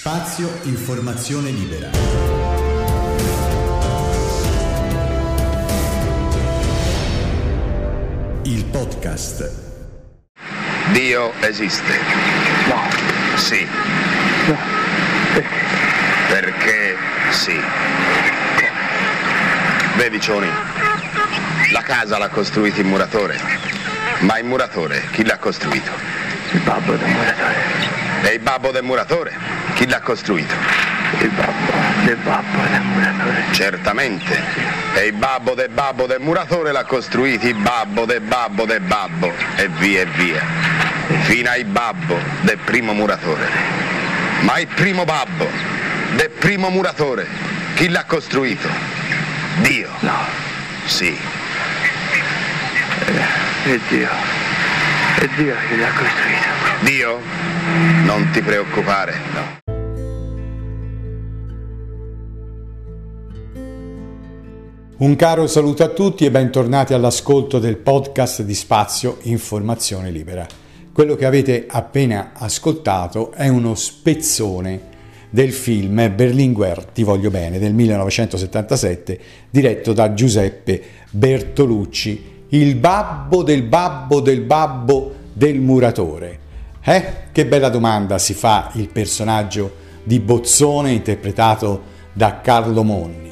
Spazio Informazione Libera. Il podcast. Dio esiste. No, Sì, no, perché? perché sì. Vedi Cioni, la casa l'ha costruita il muratore, ma il muratore chi l'ha costruito? Il babbo del muratore, E il babbo del muratore chi l'ha costruito? il babbo del babbo del muratore. Certamente. E il babbo del babbo del muratore l'ha costruito il babbo del babbo del babbo e via e via. Fino ai babbo del primo muratore. Ma il primo babbo del primo muratore, chi l'ha costruito? Dio. No, Sì. è Dio. È Dio che l'ha costruito. Dio? Non ti preoccupare. No. Un caro saluto a tutti e bentornati all'ascolto del podcast di Spazio Informazione Libera. Quello che avete appena ascoltato è uno spezzone del film Berlinguer, ti voglio bene, del 1977, diretto da Giuseppe Bertolucci, il babbo del babbo del babbo del muratore. Eh? Che bella domanda si fa il personaggio di Bozzone interpretato da Carlo Monni.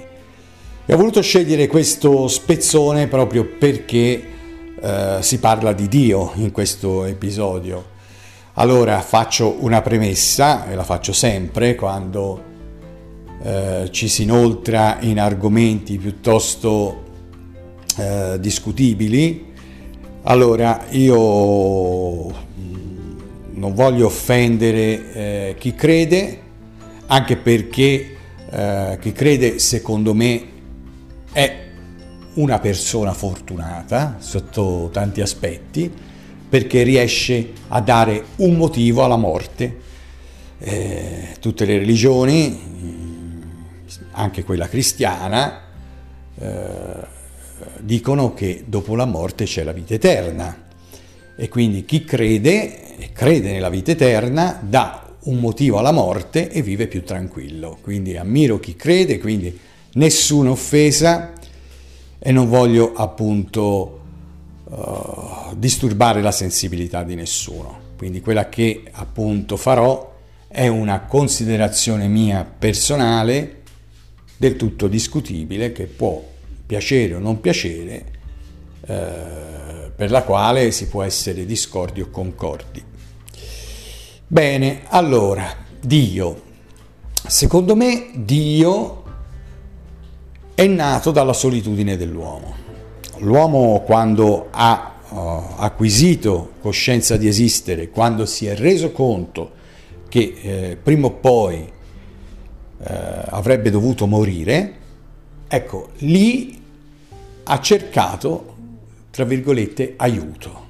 E ho voluto scegliere questo spezzone proprio perché eh, si parla di Dio in questo episodio. Allora faccio una premessa, e la faccio sempre quando eh, ci si inoltra in argomenti piuttosto eh, discutibili. Allora io mm, non voglio offendere eh, chi crede, anche perché eh, chi crede secondo me è una persona fortunata sotto tanti aspetti perché riesce a dare un motivo alla morte. Eh, tutte le religioni, anche quella cristiana, eh, dicono che dopo la morte c'è la vita eterna e quindi chi crede e crede nella vita eterna dà un motivo alla morte e vive più tranquillo. Quindi ammiro chi crede, quindi nessuna offesa e non voglio appunto uh, disturbare la sensibilità di nessuno. Quindi quella che appunto farò è una considerazione mia personale del tutto discutibile che può piacere o non piacere, eh, per la quale si può essere discordi o concordi. Bene, allora, Dio. Secondo me Dio è nato dalla solitudine dell'uomo. L'uomo quando ha uh, acquisito coscienza di esistere, quando si è reso conto che eh, prima o poi eh, avrebbe dovuto morire, ecco, lì ha cercato, tra virgolette, aiuto.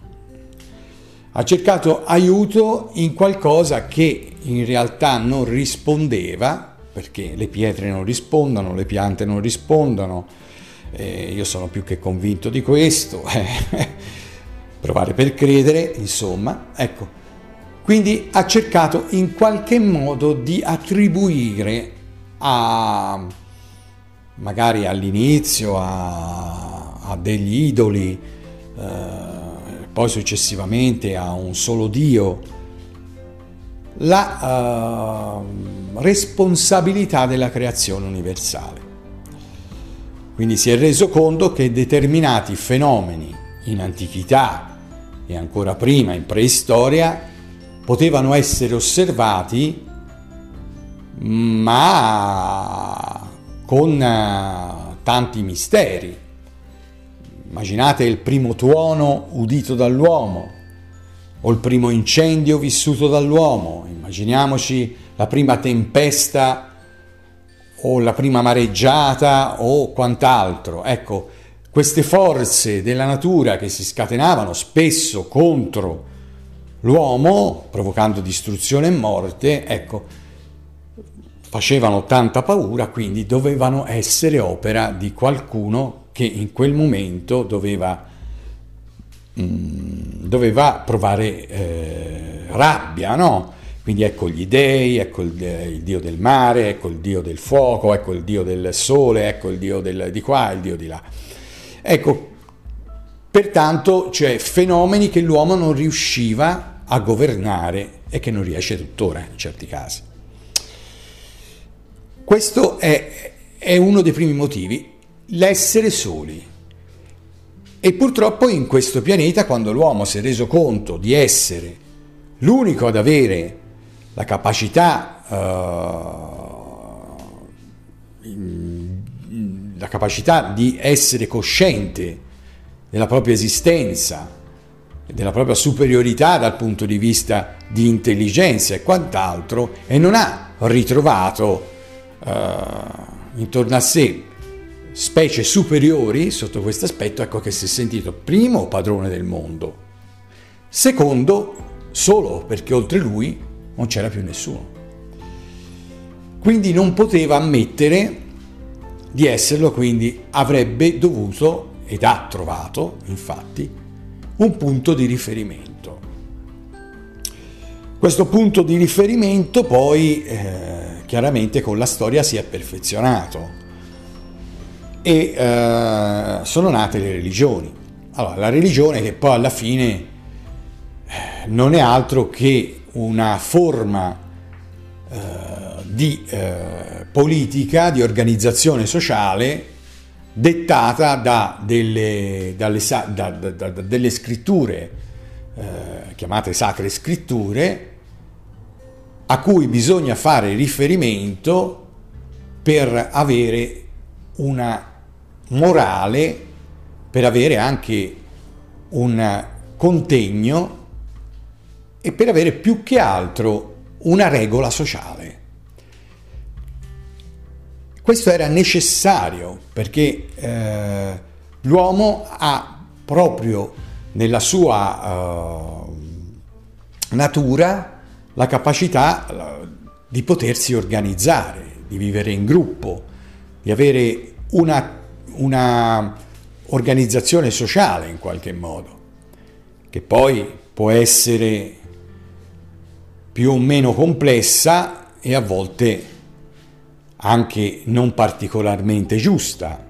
Ha cercato aiuto in qualcosa che in realtà non rispondeva, perché le pietre non rispondono, le piante non rispondono, eh, io sono più che convinto di questo, provare per credere, insomma, ecco. Quindi ha cercato in qualche modo di attribuire a magari all'inizio a, a degli idoli, eh, poi successivamente a un solo Dio, la uh, responsabilità della creazione universale. Quindi si è reso conto che determinati fenomeni in antichità e ancora prima in preistoria potevano essere osservati ma con uh, tanti misteri. Immaginate il primo tuono udito dall'uomo o il primo incendio vissuto dall'uomo, immaginiamoci la prima tempesta o la prima mareggiata o quant'altro. Ecco, queste forze della natura che si scatenavano spesso contro l'uomo, provocando distruzione e morte, ecco, facevano tanta paura, quindi dovevano essere opera di qualcuno che in quel momento doveva, doveva provare eh, rabbia, no? Quindi ecco gli dei, ecco il, il, dio del mare, ecco il dio del fuoco, ecco il dio del sole, ecco il dio del, di qua, il dio di là. Ecco, pertanto, cioè fenomeni che l'uomo non riusciva a governare e che non riesce tuttora in certi casi. Questo è, è uno dei primi motivi, l'essere soli. E purtroppo in questo pianeta, quando l'uomo si è reso conto di essere l'unico ad avere la capacità, uh, la capacità di essere cosciente della propria esistenza, della propria superiorità dal punto di vista di intelligenza e quant'altro, e non ha ritrovato uh, intorno a sé specie superiori sotto questo aspetto, ecco che si è sentito primo padrone del mondo, secondo solo perché oltre lui non c'era più nessuno. Quindi non poteva ammettere di esserlo, quindi avrebbe dovuto, ed ha trovato infatti, un punto di riferimento. Questo punto di riferimento poi eh, chiaramente con la storia si è perfezionato e eh, sono nate le religioni. Allora, la religione che poi alla fine eh, non è altro che una forma eh, di eh, politica, di organizzazione sociale dettata da delle, dalle, da, da, da, delle scritture eh, chiamate sacre scritture a cui bisogna fare riferimento per avere una morale, per avere anche un contegno e per avere più che altro una regola sociale. Questo era necessario perché eh, l'uomo ha proprio nella sua uh, natura la capacità di potersi organizzare, di vivere in gruppo, di avere una, una organizzazione sociale in qualche modo, che poi può essere più o meno complessa e a volte anche non particolarmente giusta.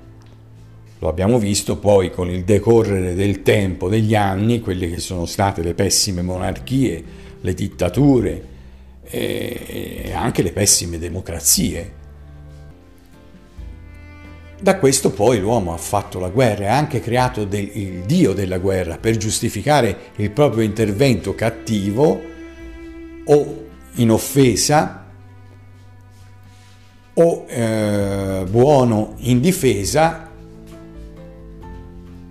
Lo abbiamo visto poi con il decorrere del tempo, degli anni, quelle che sono state le pessime monarchie, le dittature e anche le pessime democrazie. Da questo poi l'uomo ha fatto la guerra e ha anche creato del, il dio della guerra per giustificare il proprio intervento cattivo o in offesa o eh, buono in difesa,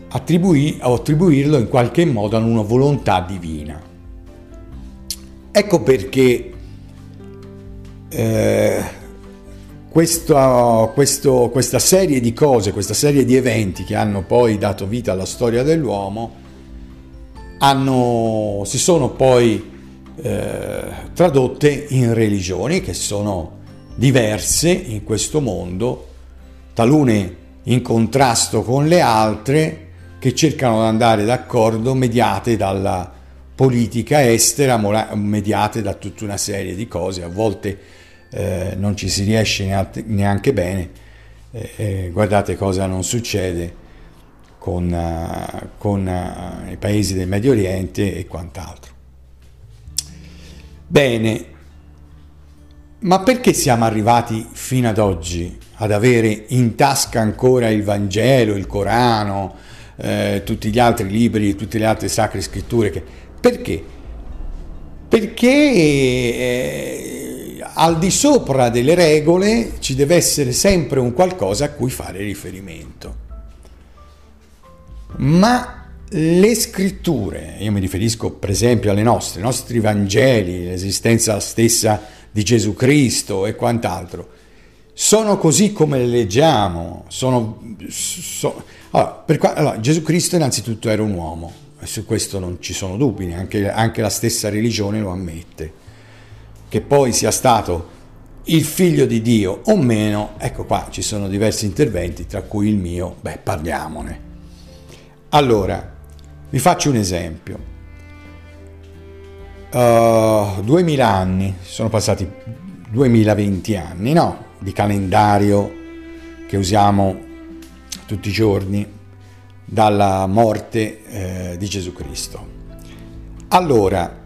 attribuì, attribuirlo in qualche modo a una volontà divina. Ecco perché eh, questo, questo, questa serie di cose, questa serie di eventi che hanno poi dato vita alla storia dell'uomo, hanno, si sono poi eh, tradotte in religioni che sono diverse in questo mondo, talune in contrasto con le altre, che cercano di andare d'accordo, mediate dalla politica estera, mediate da tutta una serie di cose, a volte eh, non ci si riesce neanche bene, eh, eh, guardate cosa non succede con, uh, con uh, i paesi del Medio Oriente e quant'altro. Bene, ma perché siamo arrivati fino ad oggi ad avere in tasca ancora il Vangelo, il Corano, eh, tutti gli altri libri, tutte le altre sacre scritture? Che... Perché? Perché eh, al di sopra delle regole ci deve essere sempre un qualcosa a cui fare riferimento. Ma le scritture, io mi riferisco per esempio alle nostre, ai nostri Vangeli, l'esistenza stessa di Gesù Cristo e quant'altro, sono così come le leggiamo. Sono, so, allora, qua, allora, Gesù Cristo innanzitutto era un uomo, su questo non ci sono dubbi, anche, anche la stessa religione lo ammette. Che poi sia stato il figlio di Dio o meno, ecco qua ci sono diversi interventi, tra cui il mio, beh parliamone. Allora, vi faccio un esempio. uh, 2000 anni, sono passati 2020 anni, no? Di calendario che usiamo tutti i giorni dalla morte eh, di Gesù Cristo. Allora,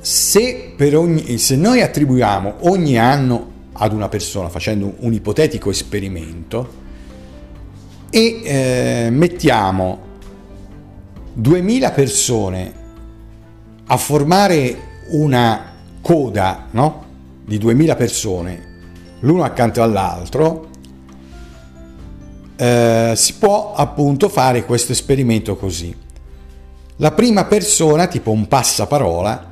se, ogni, se noi attribuiamo ogni anno ad una persona facendo un ipotetico esperimento e eh, mettiamo 2000 persone a formare una coda no? di 2000 persone l'uno accanto all'altro, eh, si può appunto fare questo esperimento così. La prima persona, tipo un passaparola,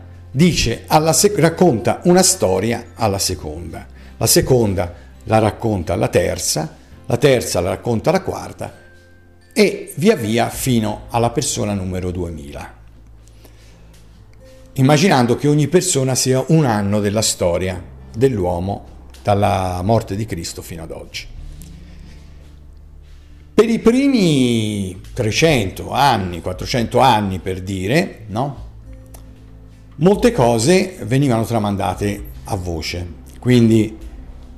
sec- racconta una storia alla seconda, la seconda la racconta alla terza, la terza la racconta alla quarta e via via fino alla persona numero 2000. Immaginando che ogni persona sia un anno della storia dell'uomo dalla morte di Cristo fino ad oggi. Per i primi 300 anni, 400 anni per dire, no? Molte cose venivano tramandate a voce. Quindi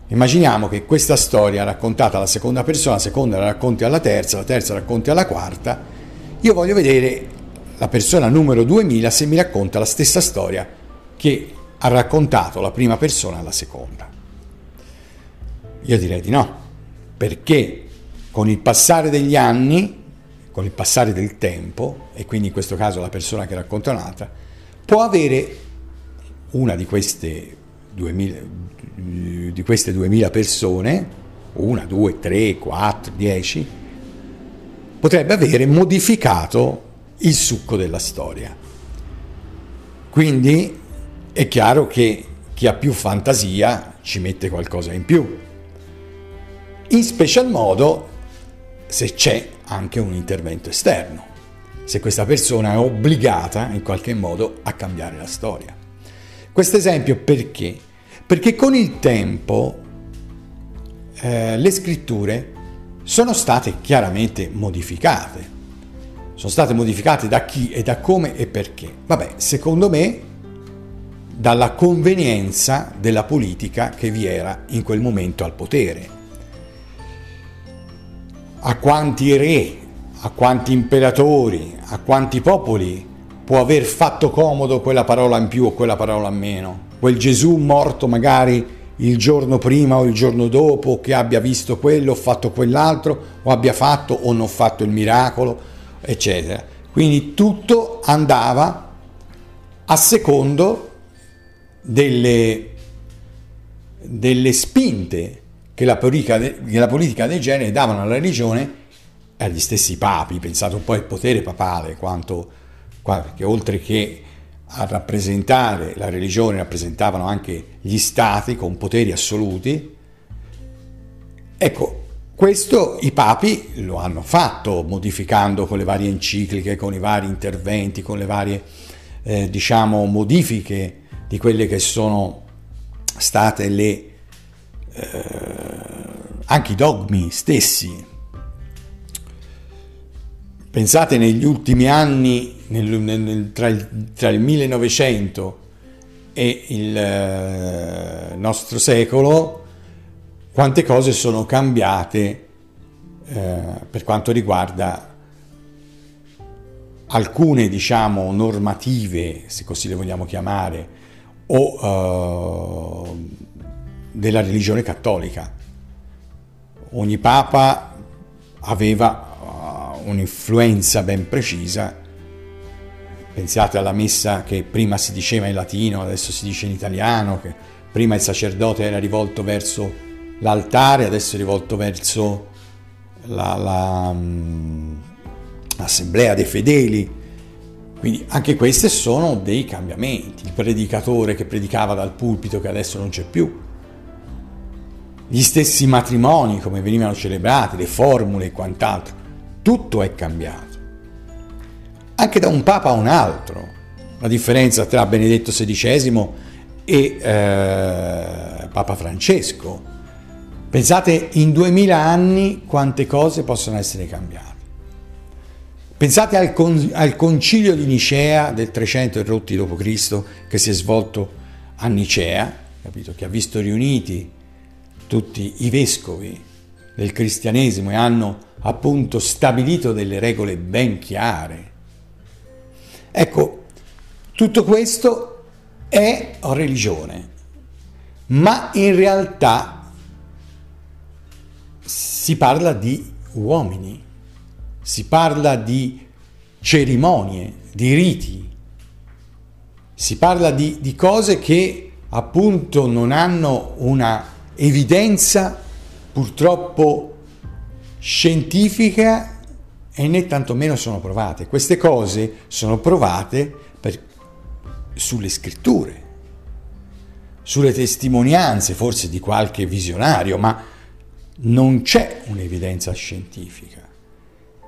immaginiamo che questa storia raccontata alla seconda persona, la seconda la racconti alla terza, la terza la racconti alla quarta. Io voglio vedere la persona numero 2000 se mi racconta la stessa storia che ha raccontato la prima persona alla seconda. Io direi di no, perché con il passare degli anni, con il passare del tempo, e quindi in questo caso la persona che racconta un'altra, può avere una di queste 2000, di queste 2000 persone, una, due, tre, quattro, dieci, potrebbe avere modificato il succo della storia. Quindi è chiaro che chi ha più fantasia ci mette qualcosa in più. In special modo se c'è anche un intervento esterno se questa persona è obbligata in qualche modo a cambiare la storia. Questo esempio perché? Perché con il tempo eh, le scritture sono state chiaramente modificate. Sono state modificate da chi e da come e perché. Vabbè, secondo me dalla convenienza della politica che vi era in quel momento al potere. A quanti re a quanti imperatori, a quanti popoli può aver fatto comodo quella parola in più o quella parola in meno. Quel Gesù morto magari il giorno prima o il giorno dopo, che abbia visto quello o fatto quell'altro, o abbia fatto o non fatto il miracolo, eccetera. Quindi tutto andava a secondo delle, delle spinte che la, politica, che la politica del genere davano alla religione agli stessi papi, pensate un po' al potere papale, quanto, che oltre che a rappresentare la religione rappresentavano anche gli stati con poteri assoluti. Ecco, questo i papi lo hanno fatto modificando con le varie encicliche, con i vari interventi, con le varie eh, diciamo modifiche di quelle che sono state le eh, anche i dogmi stessi Pensate negli ultimi anni, nel, nel, tra, il, tra, il, 1900 e il eh, nostro secolo, quante cose sono cambiate eh, per quanto riguarda alcune, diciamo, normative, se così le vogliamo chiamare, o eh, della religione cattolica. Ogni papa aveva un'influenza ben precisa. Pensate alla messa che prima si diceva in latino, adesso si dice in italiano, che prima il sacerdote era rivolto verso l'altare, adesso è rivolto verso la, la, mm, l'assemblea dei fedeli. Quindi anche questi sono dei cambiamenti. Il predicatore che predicava dal pulpito che adesso non c'è più. Gli stessi matrimoni come venivano celebrati, le formule e quant'altro tutto è cambiato. Anche da un papa a un altro. La differenza tra Benedetto XVI e eh, Papa Francesco. Pensate in duemila anni quante cose possono essere cambiate. Pensate al, con, al concilio di Nicea del 300 erotti d.C. che si è svolto a Nicea, capito? che ha visto riuniti tutti i vescovi del cristianesimo e hanno appunto stabilito delle regole ben chiare. Ecco, tutto questo è religione, ma in realtà si parla di uomini, si parla di cerimonie, di riti, si parla di, di cose che appunto non hanno una evidenza purtroppo scientifica e né tantomeno sono provate. Queste cose sono provate per, sulle scritture, sulle testimonianze forse di qualche visionario, ma non c'è un'evidenza scientifica.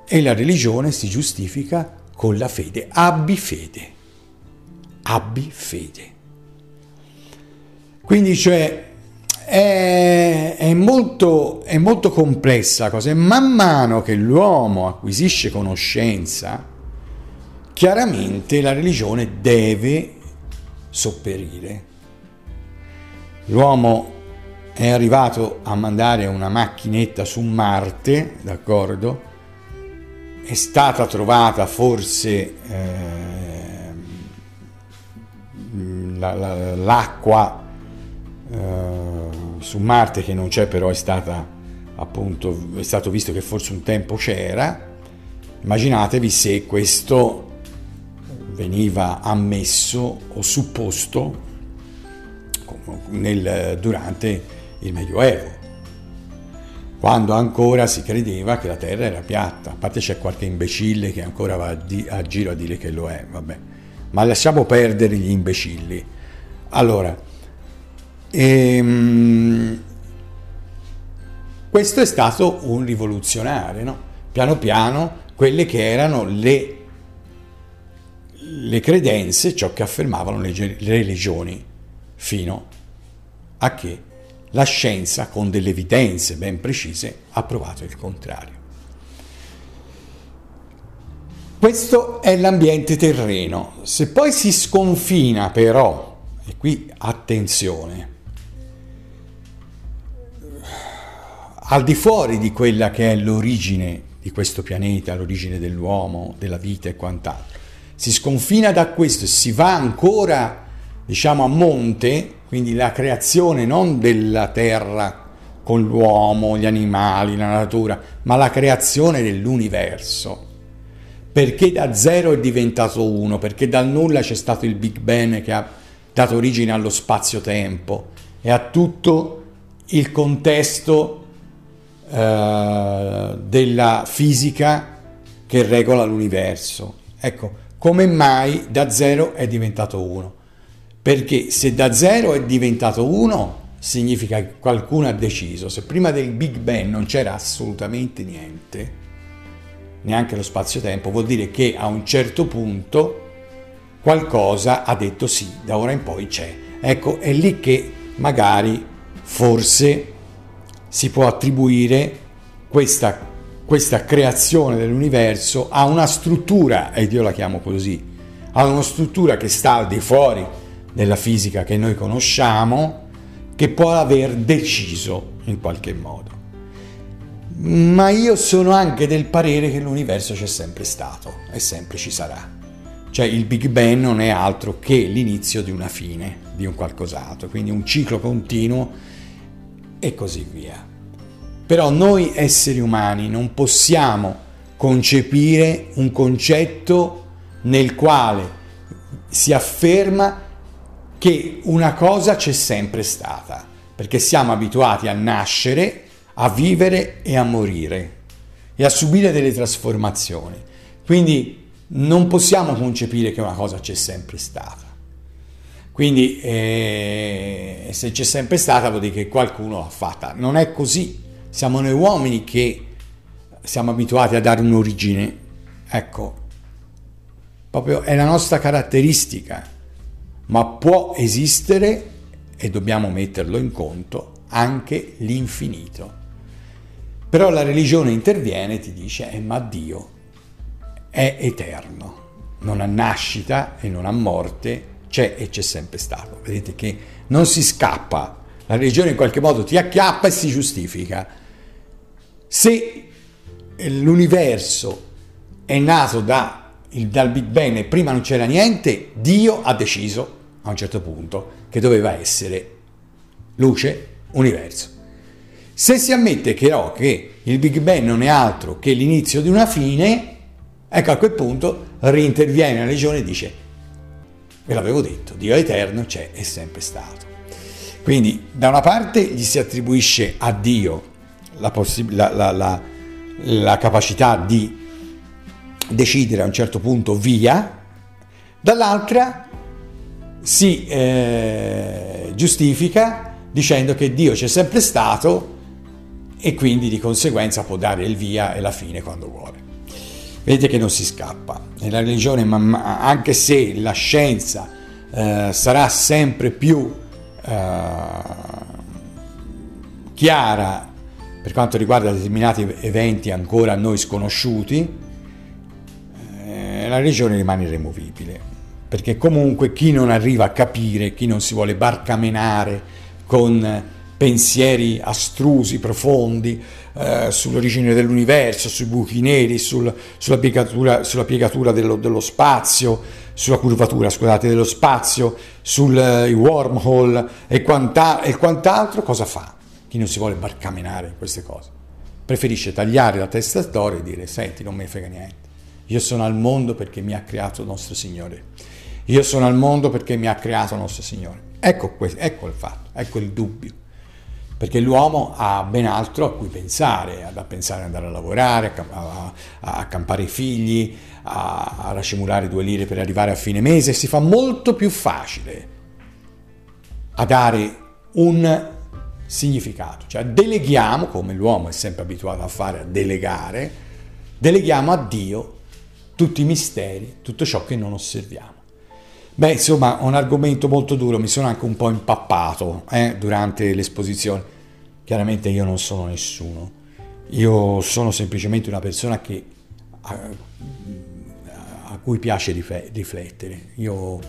E la religione si giustifica con la fede. Abbi fede. Abbi fede. Quindi cioè è, è, molto, è molto complessa la cosa e man mano che l'uomo acquisisce conoscenza, chiaramente la religione deve sopperire. L'uomo è arrivato a mandare una macchinetta su Marte, d'accordo? È stata trovata forse eh, la, la, l'acqua su Marte che non c'è però è stata appunto è stato visto che forse un tempo c'era. Immaginatevi se questo veniva ammesso o supposto nel, durante il Medioevo quando ancora si credeva che la Terra era piatta. A parte c'è qualche imbecille che ancora va a, di, a giro a dire che lo è vabbè. Ma lasciamo perdere gli imbecilli. Allora e, ehm, questo è stato un rivoluzionario, no? piano piano quelle che erano le, le credenze, ciò che affermavano le, le religioni, fino a che la scienza, con delle evidenze ben precise, ha provato il contrario. Questo è l'ambiente terreno. Se poi si sconfina però, e qui attenzione, al di fuori di quella che è l'origine di questo pianeta, l'origine dell'uomo, della vita e quant'altro. Si sconfina da questo e si va ancora, diciamo, a monte, quindi la creazione non della terra con l'uomo, gli animali, la natura, ma la creazione dell'universo. Perché da zero è diventato uno, perché dal nulla c'è stato il Big Bang che ha dato origine allo spazio-tempo e a tutto il contesto eh, della fisica che regola l'universo. Ecco, come mai da zero è diventato uno? Perché se da zero è diventato uno, significa che qualcuno ha deciso. Se prima del Big Bang non c'era assolutamente niente, neanche lo spazio-tempo, vuol dire che a un certo punto qualcosa ha detto sì, da ora in poi c'è. Ecco, è lì che magari forse si può attribuire questa, questa creazione dell'universo a una struttura, ed io la chiamo così, a una struttura che sta al di fuori della fisica che noi conosciamo, che può aver deciso in qualche modo. Ma io sono anche del parere che l'universo c'è sempre stato e sempre ci sarà. Cioè il Big Bang non è altro che l'inizio di una fine, di un qualcos'altro, quindi un ciclo continuo e così via. Però noi esseri umani non possiamo concepire un concetto nel quale si afferma che una cosa c'è sempre stata, perché siamo abituati a nascere, a vivere e a morire e a subire delle trasformazioni. Quindi non possiamo concepire che una cosa c'è sempre stata. Quindi eh, se c'è sempre stata vuol dire che qualcuno l'ha fatta. Non è così. Siamo noi uomini che siamo abituati a dare un'origine. Ecco, proprio è la nostra caratteristica, ma può esistere, e dobbiamo metterlo in conto, anche l'infinito. Però la religione interviene e ti dice, eh, ma Dio è eterno, non ha nascita e non ha morte, c'è e c'è sempre stato. Vedete che non si scappa, la religione in qualche modo ti acchiappa e si giustifica. Se l'universo è nato da, dal Big Bang e prima non c'era niente, Dio ha deciso a un certo punto che doveva essere luce, universo. Se si ammette no, che il Big Bang non è altro che l'inizio di una fine, ecco a quel punto rinterviene la religione e dice, ve l'avevo detto, Dio eterno c'è, è sempre stato. Quindi da una parte gli si attribuisce a Dio la, possib- la, la, la capacità di decidere a un certo punto via, dall'altra si eh, giustifica dicendo che Dio c'è sempre stato e quindi di conseguenza può dare il via e la fine quando vuole. Vedete che non si scappa. Nella religione, anche se la scienza eh, sarà sempre più eh, chiara per quanto riguarda determinati eventi ancora a noi sconosciuti, eh, la religione rimane irremovibile perché comunque chi non arriva a capire, chi non si vuole barcamenare con pensieri astrusi, profondi, eh, sull'origine dell'universo, sui buchi neri, sul, sulla piegatura, sulla piegatura dello, dello, spazio, sulla curvatura, scusate, dello spazio, sui uh, wormhole e, quanta, e quant'altro, cosa fa? Chi non si vuole barcamenare in queste cose? Preferisce tagliare la testa d'oro e dire, senti, non mi frega niente. Io sono al mondo perché mi ha creato il nostro Signore. Io sono al mondo perché mi ha creato il nostro Signore. Ecco, questo, ecco il fatto, ecco il dubbio. Perché l'uomo ha ben altro a cui pensare, da pensare ad andare a lavorare, a, a, a accampare i figli, a, a racimolare due lire per arrivare a fine mese. Si fa molto più facile a dare un significato. Cioè deleghiamo, come l'uomo è sempre abituato a fare, a delegare, deleghiamo a Dio tutti i misteri, tutto ciò che non osserviamo. Beh, insomma, un argomento molto duro, mi sono anche un po' impappato eh, durante l'esposizione. Chiaramente io non sono nessuno, io sono semplicemente una persona che, a, a cui piace riflettere. Io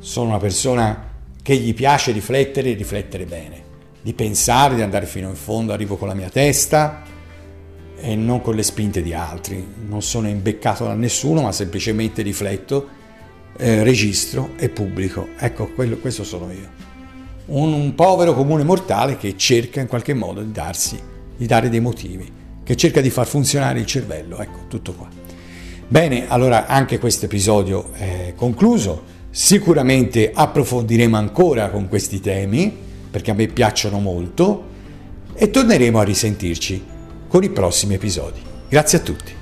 sono una persona che gli piace riflettere e riflettere bene, di pensare, di andare fino in fondo, arrivo con la mia testa e non con le spinte di altri. Non sono imbeccato da nessuno, ma semplicemente rifletto eh, registro e pubblico. Ecco, quello, questo sono io. Un, un, povero comune mortale che cerca in qualche modo di darsi, di dare dei motivi, che cerca di far funzionare il cervello. Ecco, tutto qua. Bene, allora anche questo episodio è concluso. Sicuramente approfondiremo ancora con questi temi, perché a me piacciono molto, e torneremo a risentirci con i prossimi episodi. Grazie a tutti.